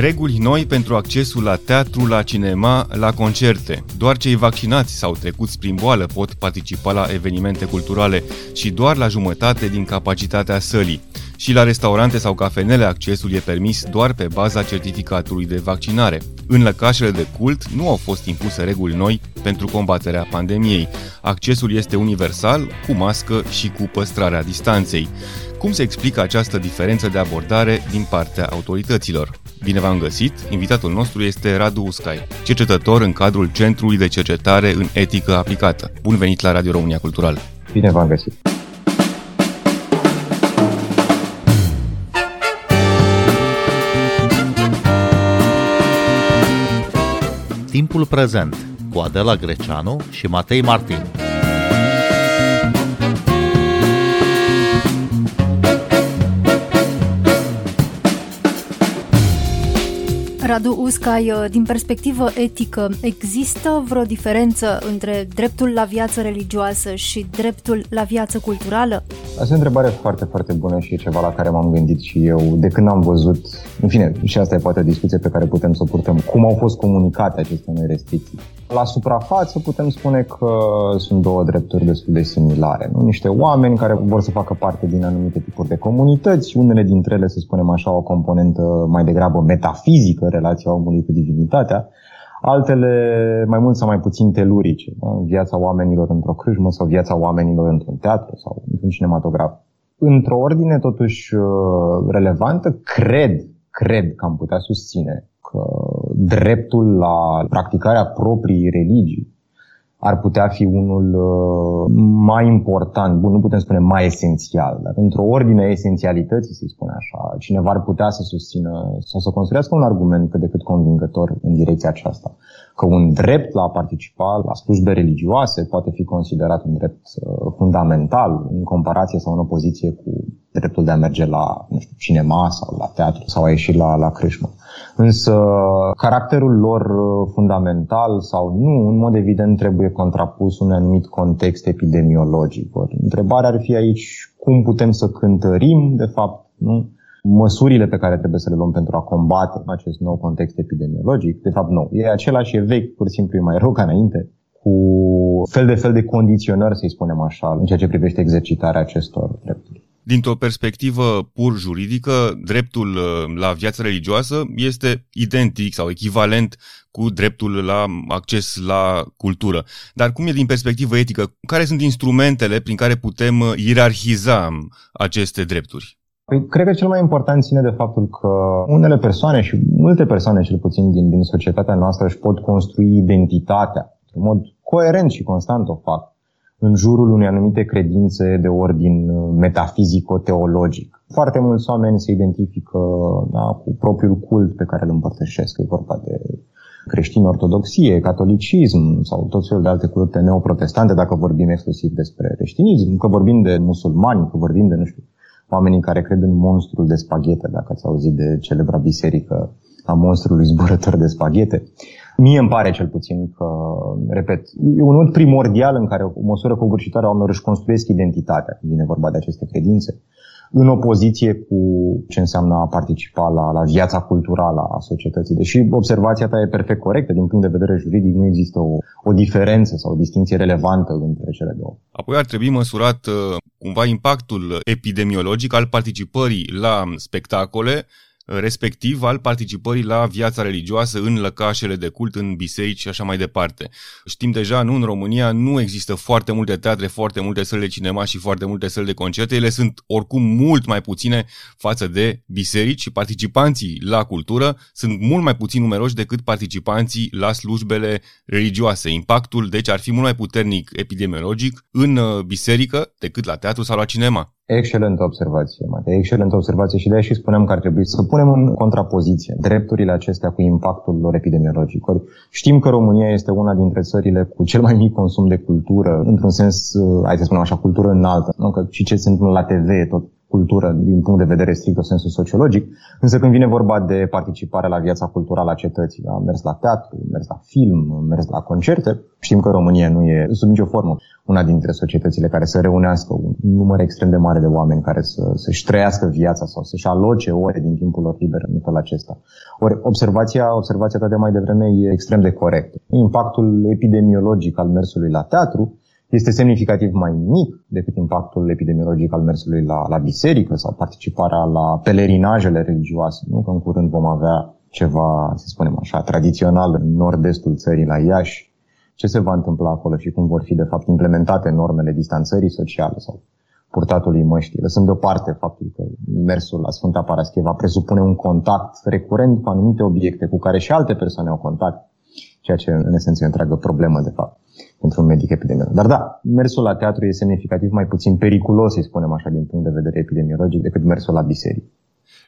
Reguli noi pentru accesul la teatru, la cinema, la concerte. Doar cei vaccinați sau trecuți prin boală pot participa la evenimente culturale și doar la jumătate din capacitatea sălii. Și la restaurante sau cafenele accesul e permis doar pe baza certificatului de vaccinare. În lăcașele de cult nu au fost impuse reguli noi pentru combaterea pandemiei. Accesul este universal, cu mască și cu păstrarea distanței. Cum se explică această diferență de abordare din partea autorităților? Bine v-am găsit! Invitatul nostru este Radu Uscai, cercetător în cadrul Centrului de Cercetare în Etică Aplicată. Bun venit la Radio România Cultural! Bine v-am găsit! Timpul prezent cu Adela Greceanu și Matei Martin. Radu Uscai, uh, din perspectivă etică, există vreo diferență între dreptul la viață religioasă și dreptul la viață culturală? Asta e o întrebare foarte, foarte bună și e ceva la care m-am gândit și eu de când am văzut, în fine, și asta e poate o discuție pe care putem să o purtăm, cum au fost comunicate aceste noi restricții. La suprafață putem spune că sunt două drepturi destul de similare. Nu? Niște oameni care vor să facă parte din anumite tipuri de comunități, unele dintre ele, să spunem așa, o componentă mai degrabă metafizică, relația omului cu divinitatea, altele mai mult sau mai puțin telurice, da? viața oamenilor într-o crâșmă sau viața oamenilor într-un teatru sau într-un cinematograf. Într-o ordine totuși uh, relevantă, cred, cred că am putea susține că dreptul la practicarea proprii religii ar putea fi unul uh, mai important, bun, nu putem spune mai esențial, dar într-o ordine esențialității, să-i spune așa, cineva ar putea să susțină sau să construiască un argument cât de cât convingător în direcția aceasta. Că un drept la a participa la slujbe religioase poate fi considerat un drept uh, fundamental în comparație sau în opoziție cu dreptul de a merge la nu știu, cinema sau la teatru sau a ieși la, la crâșmă. Însă caracterul lor uh, fundamental sau nu, în mod evident, trebuie contrapus un anumit context epidemiologic. Întrebarea ar fi aici cum putem să cântărim, de fapt, nu? Măsurile pe care trebuie să le luăm pentru a combate acest nou context epidemiologic, de fapt nou. E același, e vechi, pur și simplu e mai rău ca înainte, cu fel de fel de condiționări, să-i spunem așa, în ceea ce privește exercitarea acestor drepturi. Dintr-o perspectivă pur juridică, dreptul uh, la viață religioasă este identic sau echivalent cu dreptul la acces la cultură. Dar cum e din perspectivă etică? Care sunt instrumentele prin care putem uh, ierarhiza aceste drepturi? Păi, cred că cel mai important ține de faptul că unele persoane și multe persoane, cel puțin din, din societatea noastră, își pot construi identitatea în mod coerent și constant o fac în jurul unei anumite credințe de ordin uh, metafizico-teologic. Foarte mulți oameni se identifică da, cu propriul cult pe care îl împărtășesc. E vorba de creștin ortodoxie, catolicism sau tot felul de alte culte neoprotestante, dacă vorbim exclusiv despre creștinism, că vorbim de musulmani, că vorbim de, nu știu, oamenii care cred în monstrul de spaghete, dacă ați auzit de celebra biserică a monstrului zburător de spaghete. Mie îmi pare cel puțin că, repet, e un mod primordial în care o măsură covârșitoare a oamenilor își construiesc identitatea când vine vorba de aceste credințe, în opoziție cu ce înseamnă a participa la, la viața culturală a societății. Deși observația ta e perfect corectă, din punct de vedere juridic nu există o, o diferență sau o distinție relevantă între cele două. Apoi ar trebui măsurat uh, cumva impactul epidemiologic al participării la spectacole respectiv al participării la viața religioasă în lăcașele de cult, în biserici și așa mai departe. Știm deja, nu în România nu există foarte multe teatre, foarte multe săli de cinema și foarte multe săli de concerte. Ele sunt oricum mult mai puține față de biserici și participanții la cultură sunt mult mai puțin numeroși decât participanții la slujbele religioase. Impactul, deci, ar fi mult mai puternic epidemiologic în uh, biserică decât la teatru sau la cinema. Excelentă observație, Matei, excelentă observație și de și spuneam că ar trebui să punem în contrapoziție drepturile acestea cu impactul lor epidemiologic. Știm că România este una dintre țările cu cel mai mic consum de cultură, într-un sens, hai să spunem așa, cultură înaltă, nu? că și ce se întâmplă la TV tot cultură din punct de vedere strict, o sensul sociologic, însă când vine vorba de participare la viața culturală a cetății, am mers la teatru, am mers la film, am mers la concerte, știm că România nu e sub nicio formă una dintre societățile care să reunească un număr extrem de mare de oameni care să, să-și trăiască viața sau să-și aloce ore din timpul lor liber în felul acesta. Ori observația, observația ta de mai devreme e extrem de corectă. Impactul epidemiologic al mersului la teatru este semnificativ mai mic decât impactul epidemiologic al mersului la, la biserică sau participarea la pelerinajele religioase. Nu? Că în curând vom avea ceva, să spunem așa, tradițional în nord-estul țării, la Iași. Ce se va întâmpla acolo și cum vor fi, de fapt, implementate normele distanțării sociale sau purtatului măștii. Lăsând deoparte faptul că mersul la Sfânta Parascheva presupune un contact recurent cu anumite obiecte cu care și alte persoane au contact, ceea ce în esență e o întreagă problemă, de fapt pentru un medic epidemiolog. Dar da, mersul la teatru e semnificativ mai puțin periculos, să spunem așa, din punct de vedere epidemiologic, decât mersul la biserică.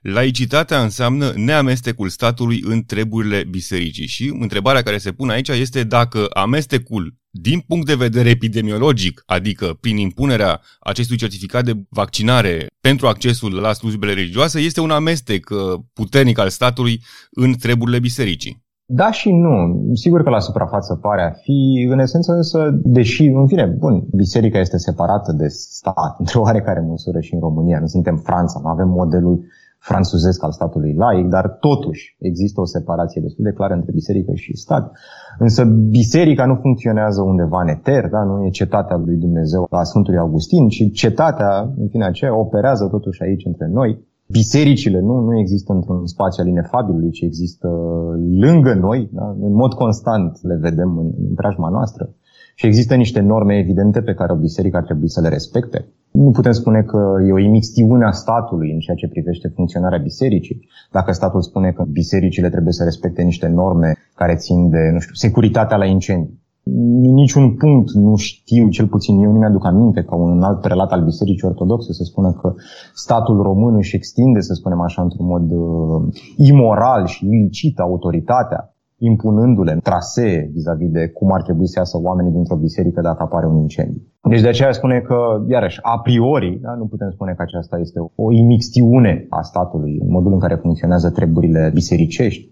Laicitatea înseamnă neamestecul statului în treburile bisericii și întrebarea care se pune aici este dacă amestecul din punct de vedere epidemiologic, adică prin impunerea acestui certificat de vaccinare pentru accesul la slujbele religioase, este un amestec uh, puternic al statului în treburile bisericii. Da și nu. Sigur că la suprafață pare a fi, în esență însă, deși, în fine, bun, biserica este separată de stat, într-o oarecare măsură și în România. Nu suntem Franța, nu avem modelul franțuzesc al statului laic, dar totuși există o separație destul de clară între biserică și stat. Însă biserica nu funcționează undeva în eter, da? nu e cetatea lui Dumnezeu la Sfântului Augustin, ci cetatea, în fine, aceea operează totuși aici între noi bisericile nu, nu există într-un spațiu al inefabilului, ci există lângă noi, da? în mod constant le vedem în, în preajma noastră. Și există niște norme evidente pe care o biserică ar trebui să le respecte. Nu putem spune că e o imixtiune a statului în ceea ce privește funcționarea bisericii. Dacă statul spune că bisericile trebuie să respecte niște norme care țin de, nu știu, securitatea la incendii niciun punct nu știu, cel puțin eu nu mi-aduc aminte ca un alt prelat al Bisericii Ortodoxe să spună că statul român își extinde, să spunem așa, într-un mod uh, imoral și ilicit autoritatea, impunându-le trasee vis-a-vis de cum ar trebui să iasă oamenii dintr-o biserică dacă apare un incendiu. Deci de aceea spune că, iarăși, a priori, da, nu putem spune că aceasta este o imixtiune a statului în modul în care funcționează treburile bisericești,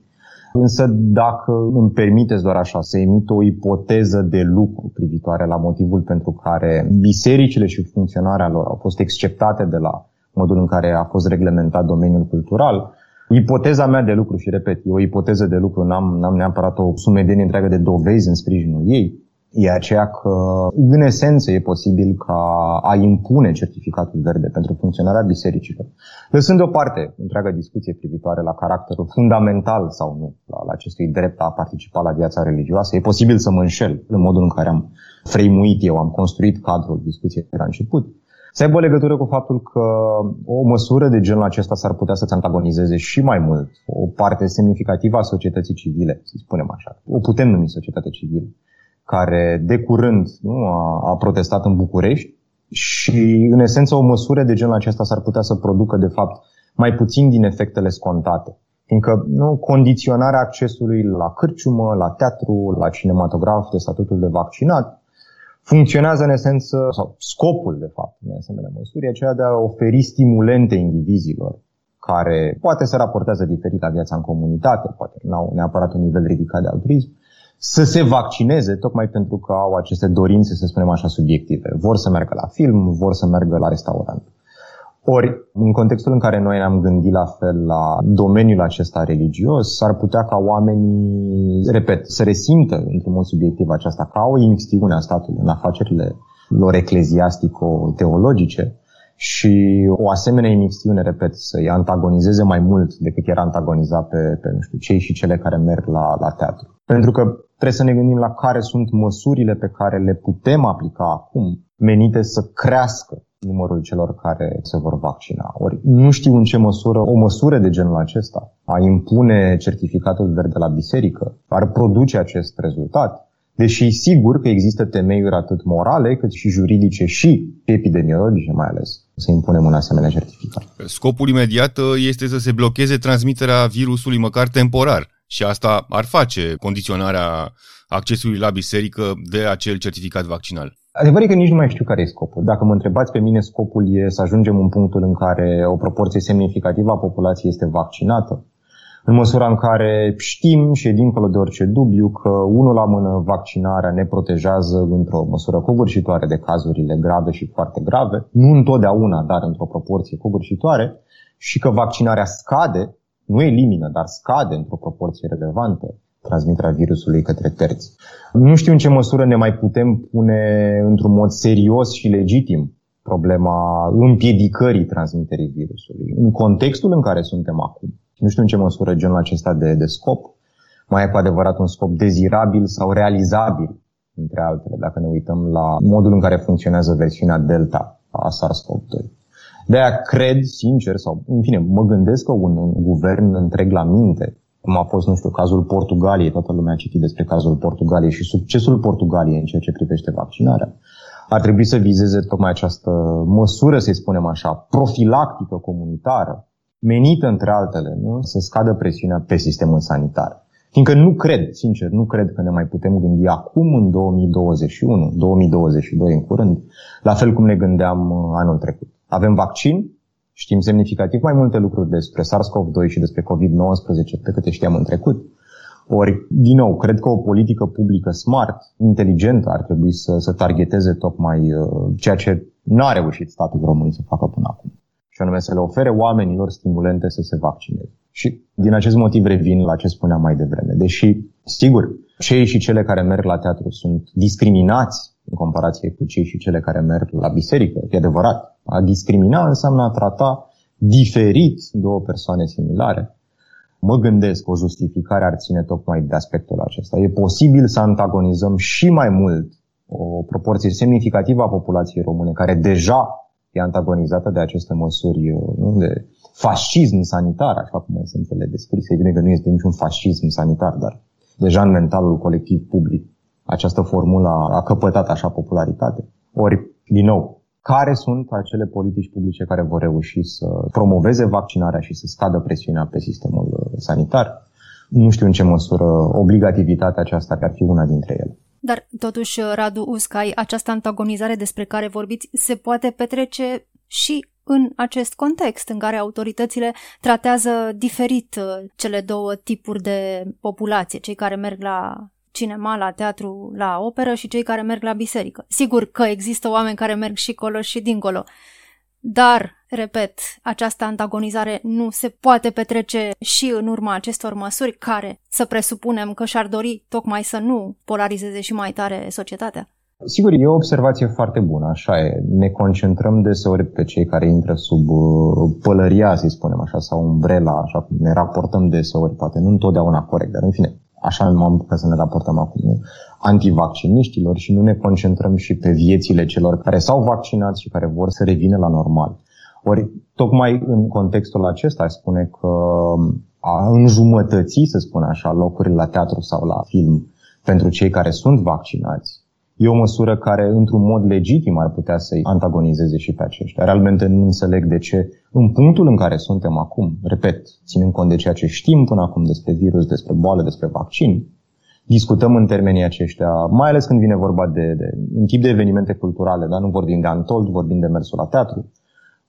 Însă dacă îmi permiteți doar așa să emit o ipoteză de lucru privitoare la motivul pentru care bisericile și funcționarea lor au fost exceptate de la modul în care a fost reglementat domeniul cultural, Ipoteza mea de lucru, și repet, e o ipoteză de lucru, n-am, n-am neapărat o sumedenie întreagă de dovezi în sprijinul ei, e aceea că, în esență, e posibil ca a impune certificatul verde pentru funcționarea bisericilor. Lăsând deoparte întreaga discuție privitoare la caracterul fundamental sau nu la, la acestui drept a participa la viața religioasă, e posibil să mă înșel în modul în care am freimuit eu, am construit cadrul discuției de la început, să aibă legătură cu faptul că o măsură de genul acesta s-ar putea să-ți antagonizeze și mai mult o parte semnificativă a societății civile, să spunem așa. O putem numi societate civilă care de curând nu, a, a protestat în București și, în esență, o măsură de genul acesta s-ar putea să producă, de fapt, mai puțin din efectele scontate. Fiindcă nu, condiționarea accesului la cârciumă, la teatru, la cinematograf de statutul de vaccinat funcționează în esență, sau scopul de fapt în asemenea măsuri, e aceea de a oferi stimulente indivizilor care poate se raportează diferit la viața în comunitate, poate nu au neapărat un nivel ridicat de altruism, să se vaccineze, tocmai pentru că au aceste dorințe, să spunem așa, subiective. Vor să meargă la film, vor să meargă la restaurant. Ori, în contextul în care noi ne-am gândit la fel la domeniul acesta religios, s-ar putea ca oamenii, repet, să resimtă într-un mod subiectiv aceasta ca o imixtiune a statului în afacerile lor ecleziastico-teologice și o asemenea imixtiune, repet, să-i antagonizeze mai mult decât era antagonizat pe, pe nu știu, cei și cele care merg la, la teatru. Pentru că trebuie să ne gândim la care sunt măsurile pe care le putem aplica acum menite să crească numărul celor care se vor vaccina. Ori nu știu în ce măsură o măsură de genul acesta a impune certificatul verde la biserică ar produce acest rezultat. Deși sigur că există temeiuri atât morale cât și juridice și epidemiologice mai ales să impunem un asemenea certificat. Scopul imediat este să se blocheze transmiterea virusului măcar temporar și asta ar face condiționarea accesului la biserică de acel certificat vaccinal. Adevărul e că nici nu mai știu care e scopul. Dacă mă întrebați pe mine, scopul e să ajungem în punctul în care o proporție semnificativă a populației este vaccinată. În măsura în care știm și e dincolo de orice dubiu că unul la mână vaccinarea ne protejează într-o măsură covârșitoare de cazurile grave și foarte grave, nu întotdeauna, dar într-o proporție covârșitoare, și că vaccinarea scade, nu elimină, dar scade într-o proporție relevantă transmiterea virusului către terți. Nu știu în ce măsură ne mai putem pune într-un mod serios și legitim problema împiedicării transmiterii virusului. În contextul în care suntem acum, nu știu în ce măsură genul acesta de, de scop mai e cu adevărat un scop dezirabil sau realizabil, între altele, dacă ne uităm la modul în care funcționează versiunea Delta a SARS-CoV-2. De-aia cred, sincer, sau în fine, mă gândesc că un, un guvern întreg la minte cum a fost, nu știu, cazul Portugaliei, toată lumea a citit despre cazul Portugaliei și succesul Portugaliei în ceea ce privește vaccinarea, ar trebui să vizeze tocmai această măsură, să-i spunem așa, profilactică comunitară, menită, între altele, nu? să scadă presiunea pe sistemul sanitar. Fiindcă nu cred, sincer, nu cred că ne mai putem gândi acum, în 2021, 2022 în curând, la fel cum ne gândeam uh, anul trecut. Avem vaccin, Știm semnificativ mai multe lucruri despre SARS-CoV-2 și despre COVID-19 pe câte știam în trecut. Ori, din nou, cred că o politică publică smart, inteligentă, ar trebui să, să targeteze tocmai uh, ceea ce n-a reușit statul român să facă până acum. Și anume să le ofere oamenilor stimulente să se vaccineze. Și din acest motiv revin la ce spuneam mai devreme. Deși, sigur, cei și cele care merg la teatru sunt discriminați în comparație cu cei și cele care merg la biserică, e adevărat. A discrimina înseamnă a trata diferit două persoane similare. Mă gândesc, o justificare ar ține tocmai de aspectul acesta. E posibil să antagonizăm și mai mult o proporție semnificativă a populației române, care deja e antagonizată de aceste măsuri nu? de fascism sanitar, așa cum mai sunt ele descrise. Evident că nu este niciun fascism sanitar, dar deja în mentalul colectiv public această formulă a căpătat așa popularitate. Ori, din nou, care sunt acele politici publice care vor reuși să promoveze vaccinarea și să scadă presiunea pe sistemul uh, sanitar. Nu știu în ce măsură obligativitatea aceasta ar fi una dintre ele. Dar, totuși, Radu Uscai, această antagonizare despre care vorbiți se poate petrece și în acest context în care autoritățile tratează diferit uh, cele două tipuri de populație, cei care merg la cinema, la teatru, la operă și cei care merg la biserică. Sigur că există oameni care merg și colo și dincolo, dar, repet, această antagonizare nu se poate petrece și în urma acestor măsuri care, să presupunem că și-ar dori tocmai să nu polarizeze și mai tare societatea. Sigur, e o observație foarte bună, așa e. Ne concentrăm deseori pe cei care intră sub uh, pălăria, să spunem așa, sau umbrela, așa cum ne raportăm deseori, poate nu întotdeauna corect, dar în fine, așa nu am apucat să ne raportăm acum, nu? Antivacciniștilor și nu ne concentrăm și pe viețile celor care s-au vaccinat și care vor să revină la normal. Ori, tocmai în contextul acesta, aș spune că a înjumătăți, să spun așa, locurile la teatru sau la film pentru cei care sunt vaccinați, e o măsură care, într-un mod legitim, ar putea să-i antagonizeze și pe aceștia. Realmente nu înțeleg de ce, în punctul în care suntem acum, repet, ținând cont de ceea ce știm până acum despre virus, despre boală, despre vaccin, discutăm în termenii aceștia, mai ales când vine vorba de, de un tip de evenimente culturale, dar nu vorbim de Antold, vorbim de mersul la teatru,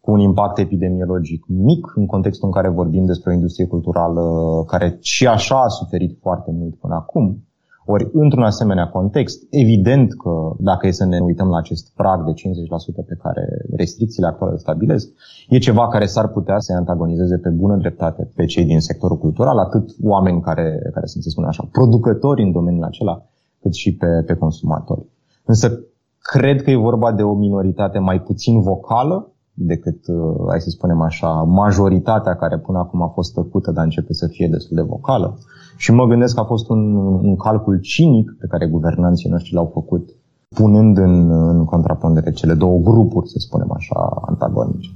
cu un impact epidemiologic mic în contextul în care vorbim despre o industrie culturală care și așa a suferit foarte mult până acum ori, într-un asemenea context, evident că dacă e să ne uităm la acest prag de 50% pe care restricțiile actuale îl stabilesc, e ceva care s-ar putea să antagonizeze pe bună dreptate pe cei din sectorul cultural, atât oameni care, care sunt, să spunem așa, producători în domeniul acela, cât și pe, pe consumatori. Însă, cred că e vorba de o minoritate mai puțin vocală decât, uh, hai să spunem așa, majoritatea care până acum a fost tăcută, dar începe să fie destul de vocală. Și mă gândesc că a fost un, un calcul cinic pe care guvernanții noștri l-au făcut, punând în, în contrapondere cele două grupuri, să spunem așa, antagonice.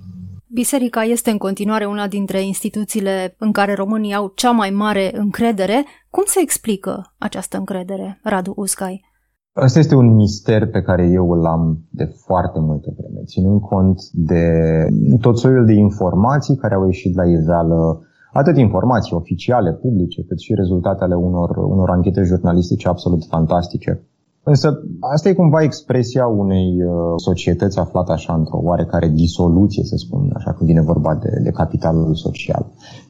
Biserica este în continuare una dintre instituțiile în care românii au cea mai mare încredere. Cum se explică această încredere, Radu Uscai? Asta este un mister pe care eu îl am de foarte multă vreme, ținând cont de tot soiul de informații care au ieșit la iveală, atât informații oficiale, publice, cât și rezultatele unor, unor anchete jurnalistice absolut fantastice Însă asta e cumva expresia unei uh, societăți aflate așa într-o oarecare disoluție, să spun așa, când vine vorba de, de capitalul social.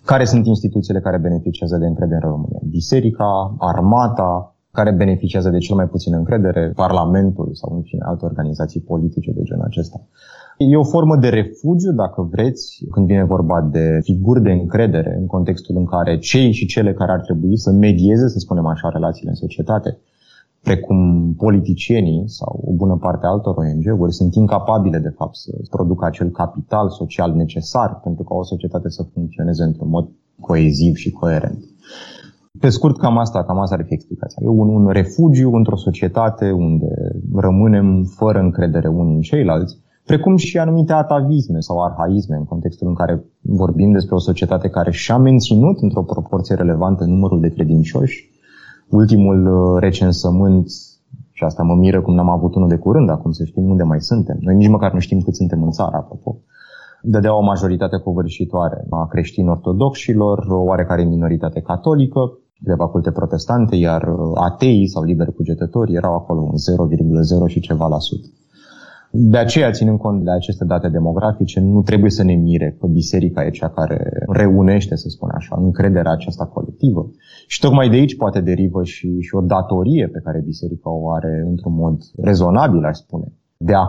Care sunt instituțiile care beneficiază de încredere în România? Biserica, armata, care beneficiază de cel mai puțină încredere, Parlamentul sau în fine alte organizații politice de genul acesta. E o formă de refugiu, dacă vreți, când vine vorba de figuri de încredere în contextul în care cei și cele care ar trebui să medieze, să spunem așa, relațiile în societate, precum politicienii sau o bună parte a altor ONG-uri, sunt incapabile, de fapt, să producă acel capital social necesar pentru ca o societate să funcționeze într-un mod coeziv și coerent. Pe scurt, cam asta, cam asta ar fi explicația. E un, un refugiu într-o societate unde rămânem fără încredere unii în ceilalți, precum și anumite atavisme sau arhaisme în contextul în care vorbim despre o societate care și-a menținut într-o proporție relevantă numărul de credincioși. Ultimul uh, recensământ, și asta mă miră cum n-am avut unul de curând, acum să știm unde mai suntem. Noi nici măcar nu știm cât suntem în țară, apropo. Dădea o majoritate covârșitoare a creștini ortodoxilor, o oarecare minoritate catolică, câteva culte protestante, iar uh, ateii sau liberi cugetători erau acolo un 0,0 și ceva la sută. De aceea, ținând cont de aceste date demografice, nu trebuie să ne mire că biserica e cea care reunește, să spun așa, încrederea aceasta colectivă. Și tocmai de aici poate derivă și, și o datorie pe care biserica o are într-un mod rezonabil, aș spune, de a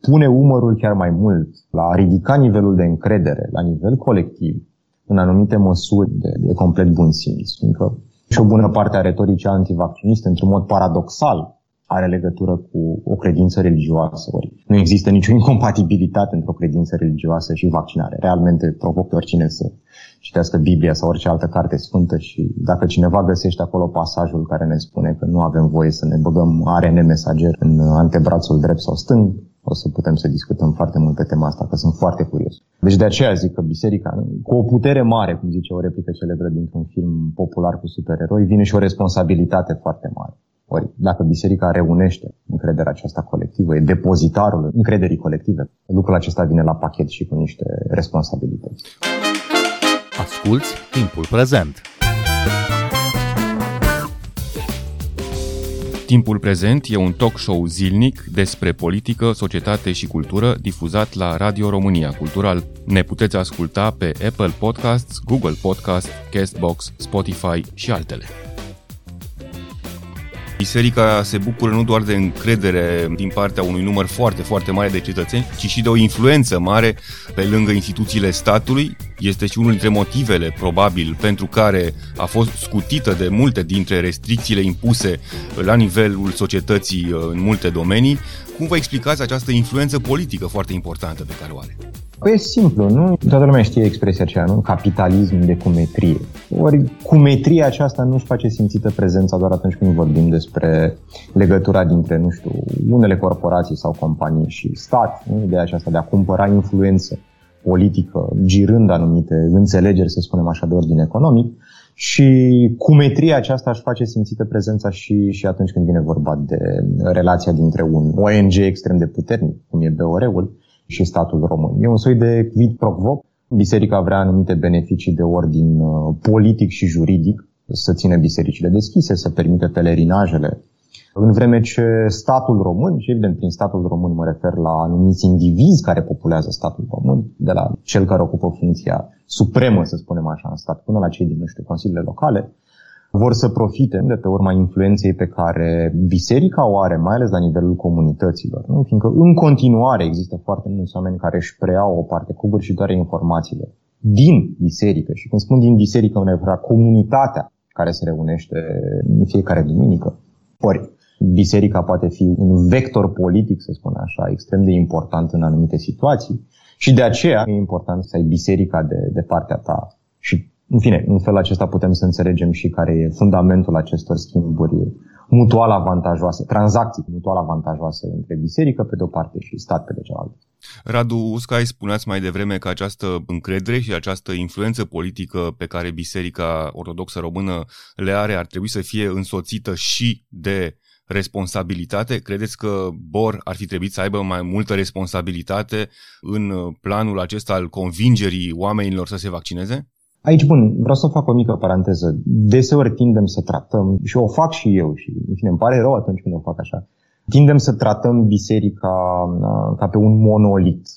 pune umărul chiar mai mult, la a ridica nivelul de încredere la nivel colectiv, în anumite măsuri de, de complet bun simț. Fiindcă și o bună parte a retoricii antivacciniste, într-un mod paradoxal, are legătură cu o credință religioasă. Ori nu există nicio incompatibilitate între o credință religioasă și vaccinare. Realmente provoc pe oricine să citească Biblia sau orice altă carte sfântă și dacă cineva găsește acolo pasajul care ne spune că nu avem voie să ne băgăm ARN mesager în antebrațul drept sau stâng, o să putem să discutăm foarte mult pe tema asta, că sunt foarte curios. Deci de aceea zic că biserica, cu o putere mare, cum zice o replică celebră dintr-un film popular cu supereroi, vine și o responsabilitate foarte mare. Ori, dacă biserica reunește încrederea aceasta colectivă, e depozitarul încrederii colective, lucrul acesta vine la pachet și cu niște responsabilități. Asculți timpul prezent! Timpul prezent e un talk show zilnic despre politică, societate și cultură difuzat la Radio România Cultural. Ne puteți asculta pe Apple Podcasts, Google Podcasts, Castbox, Spotify și altele. Biserica se bucură nu doar de încredere din partea unui număr foarte, foarte mare de cetățeni, ci și de o influență mare pe lângă instituțiile statului. Este și unul dintre motivele, probabil, pentru care a fost scutită de multe dintre restricțiile impuse la nivelul societății uh, în multe domenii. Cum vă explicați această influență politică foarte importantă pe care o are? Păi e simplu, nu? Toată lumea știe expresia aceea, nu? Capitalism de cumetrie. Ori cumetria aceasta nu își face simțită prezența doar atunci când vorbim despre legătura dintre, nu știu, unele corporații sau companii și stat. Nu? Ideea aceasta de a cumpăra influență politică, girând anumite înțelegeri, să spunem așa, de ordin economic. Și cumetria aceasta își face simțită prezența și, și atunci când vine vorba de relația dintre un ONG extrem de puternic, cum e BOR-ul, și statul român. E un soi de vid provoc. Biserica vrea anumite beneficii de ordin uh, politic și juridic, să ține bisericile deschise, să permite pelerinajele. În vreme ce statul român, și evident prin statul român mă refer la anumiți indivizi care populează statul român, de la cel care ocupă funcția supremă, să spunem așa, în stat, până la cei din, nu știu, consiliile locale, vor să profite de pe urma influenței pe care biserica o are, mai ales la nivelul comunităților. Nu? Fiindcă în continuare există foarte mulți oameni care își preiau o parte covârșitoare informațiile din biserică. Și când spun din biserică, mă refer comunitatea care se reunește în fiecare duminică. Ori, biserica poate fi un vector politic, să spun așa, extrem de important în anumite situații și de aceea e important să ai biserica de, de partea ta. Și în fine, în felul acesta putem să înțelegem și care e fundamentul acestor schimburi mutual avantajoase, tranzacții mutual avantajoase între biserică pe de o parte și stat pe de cealaltă. Radu Uscai, spuneați mai devreme că această încredere și această influență politică pe care Biserica Ortodoxă Română le are ar trebui să fie însoțită și de responsabilitate? Credeți că Bor ar fi trebuit să aibă mai multă responsabilitate în planul acesta al convingerii oamenilor să se vaccineze? Aici, bun, vreau să fac o mică paranteză. Deseori tindem să tratăm, și o fac și eu, și în fine, îmi pare rău atunci când o fac așa, tindem să tratăm biserica ca pe un monolit.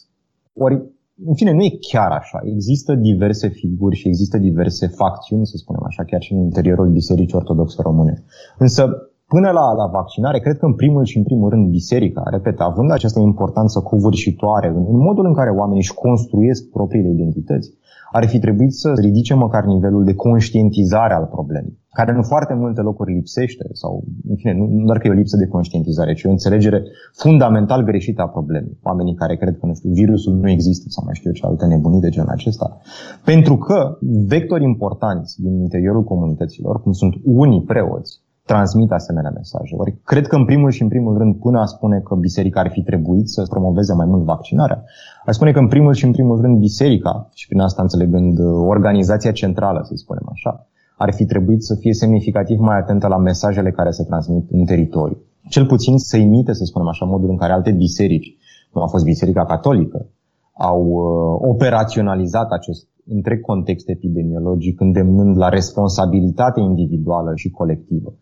Ori, în fine, nu e chiar așa. Există diverse figuri și există diverse facțiuni, să spunem așa, chiar și în interiorul Bisericii Ortodoxe Române. Însă, Până la, la vaccinare, cred că în primul și în primul rând biserica, repet, având această importanță covârșitoare în, în modul în care oamenii își construiesc propriile identități, ar fi trebuit să ridice măcar nivelul de conștientizare al problemei, care în foarte multe locuri lipsește, sau, în fine, nu doar că e o lipsă de conștientizare, ci o înțelegere fundamental greșită a problemei. Oamenii care cred că, nu știu, virusul nu există sau mai știu eu ce alte nebunii de genul acesta. Pentru că vectori importanți din interiorul comunităților, cum sunt unii preoți, transmit asemenea mesaje. Ori cred că în primul și în primul rând, până a spune că biserica ar fi trebuit să promoveze mai mult vaccinarea, aș spune că în primul și în primul rând biserica, și prin asta înțelegând uh, organizația centrală, să spunem așa, ar fi trebuit să fie semnificativ mai atentă la mesajele care se transmit în teritoriu. Cel puțin să imite, să spunem așa, modul în care alte biserici, cum a fost Biserica Catolică, au uh, operaționalizat acest întreg context epidemiologic, îndemnând la responsabilitate individuală și colectivă.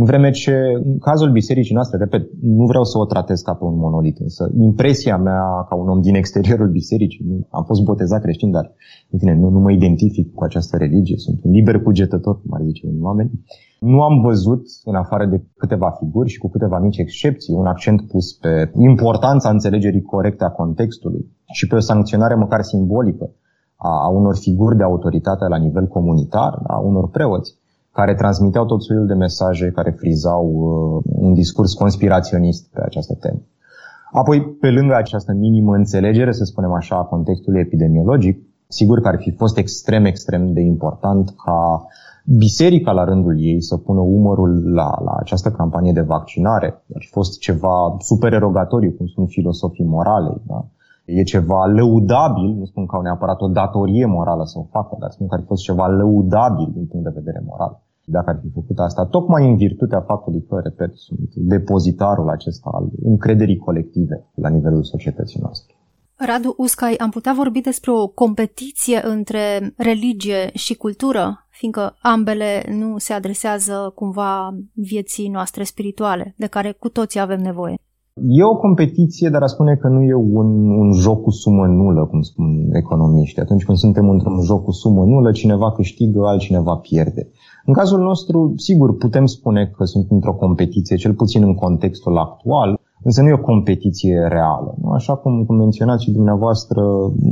În vreme ce, în cazul bisericii noastre, repet, nu vreau să o tratez ca pe un monolit, însă impresia mea ca un om din exteriorul bisericii, am fost botezat creștin, dar, în fine, nu, nu mă identific cu această religie, sunt un liber cugetător, cum ar zice unii oameni. Nu am văzut, în afară de câteva figuri și cu câteva mici excepții, un accent pus pe importanța înțelegerii corecte a contextului și pe o sancționare măcar simbolică a unor figuri de autoritate la nivel comunitar, a unor preoți care transmiteau tot soiul de mesaje care frizau uh, un discurs conspiraționist pe această temă. Apoi, pe lângă această minimă înțelegere, să spunem așa, a contextului epidemiologic, sigur că ar fi fost extrem, extrem de important ca biserica la rândul ei să pună umărul la, la această campanie de vaccinare. Ar fi fost ceva supererogatoriu, cum sunt filosofii morale. Da? E ceva lăudabil, nu spun că au neapărat o datorie morală să o facă, dar spun că ar fi fost ceva lăudabil din punct de vedere moral dacă ar fi făcut asta, tocmai în virtutea faptului că, repet, sunt depozitarul acesta al încrederii colective la nivelul societății noastre. Radu Uscai, am putea vorbi despre o competiție între religie și cultură, fiindcă ambele nu se adresează cumva vieții noastre spirituale, de care cu toții avem nevoie. E o competiție, dar a spune că nu e un, un joc cu sumă nulă, cum spun economiștii. Atunci când suntem într-un joc cu sumă nulă, cineva câștigă, altcineva pierde. În cazul nostru, sigur, putem spune că sunt într-o competiție, cel puțin în contextul actual, însă nu e o competiție reală. Nu? Așa cum, cum menționați și dumneavoastră,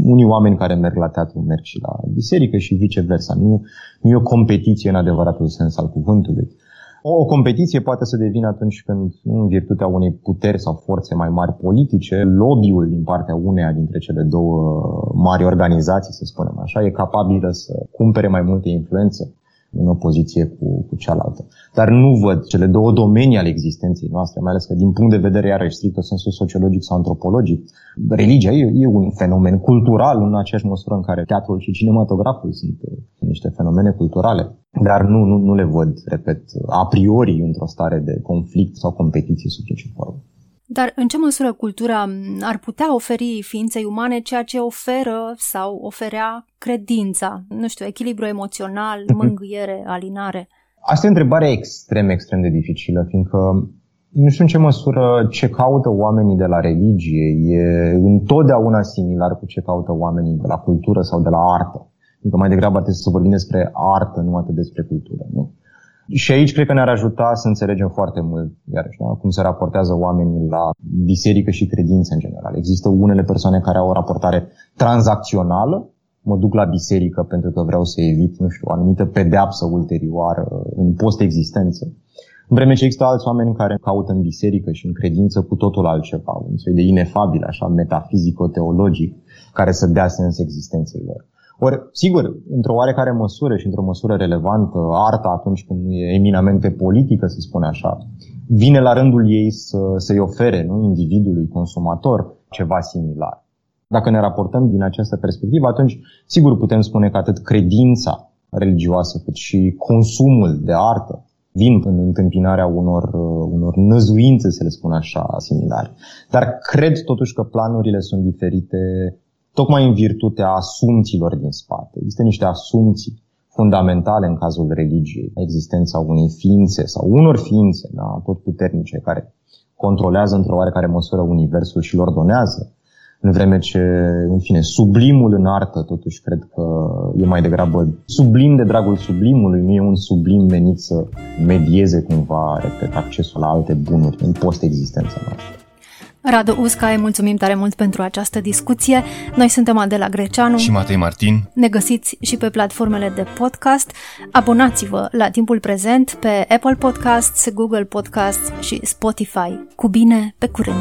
unii oameni care merg la teatru merg și la biserică și viceversa. Nu, nu e o competiție în adevăratul sens al cuvântului. O competiție poate să devină atunci când, în virtutea unei puteri sau forțe mai mari politice, lobby-ul din partea uneia dintre cele două mari organizații, să spunem așa, e capabilă să cumpere mai multă influență în opoziție cu, cu cealaltă. Dar nu văd cele două domenii ale existenței noastre, mai ales că din punct de vedere iarăși strict sensul sociologic sau antropologic, religia e, e un fenomen cultural în aceeași măsură în care teatrul și cinematograful sunt uh, niște fenomene culturale. Dar nu, nu, nu le văd, repet, a priori într-o stare de conflict sau competiție sub nicio formă. Dar în ce măsură cultura ar putea oferi ființei umane ceea ce oferă sau oferea credința? Nu știu, echilibru emoțional, mhm. mângâiere, alinare? Asta e o întrebare extrem, extrem de dificilă, fiindcă nu știu în ce măsură ce caută oamenii de la religie e întotdeauna similar cu ce caută oamenii de la cultură sau de la artă. Fiindcă mai degrabă ar trebui să vorbim despre artă, nu atât despre cultură. Nu? Și aici cred că ne-ar ajuta să înțelegem foarte mult, iarăși, da? cum se raportează oamenii la biserică și credință în general. Există unele persoane care au o raportare tranzacțională, mă duc la biserică pentru că vreau să evit, nu știu, o anumită pedeapsă ulterioară în post-existență. În vreme ce există alți oameni care caută în biserică și în credință cu totul altceva, un soi de inefabil, așa, metafizico-teologic, care să dea sens existenței lor. Ori, sigur, într-o oarecare măsură și într-o măsură relevantă, arta atunci când nu e eminamente politică, să spune așa, vine la rândul ei să, să-i ofere nu, individului consumator ceva similar. Dacă ne raportăm din această perspectivă, atunci sigur putem spune că atât credința religioasă cât și consumul de artă vin în întâmpinarea unor, unor năzuințe, să le spun așa, similare. Dar cred totuși că planurile sunt diferite tocmai în virtutea asumțiilor din spate. Există niște asumții fundamentale în cazul religiei, existența unei ființe sau unor ființe da, tot puternice care controlează într-o oarecare măsură universul și îl ordonează, în vreme ce, în fine, sublimul în artă, totuși, cred că e mai degrabă sublim de dragul sublimului, nu e un sublim menit să medieze cumva, repet, accesul la alte bunuri în post-existența noastră. Radu Usca, mulțumim tare mult pentru această discuție. Noi suntem Adela Greceanu și Matei Martin. Ne găsiți și pe platformele de podcast. Abonați-vă la timpul prezent pe Apple Podcasts, Google Podcasts și Spotify. Cu bine, pe curând!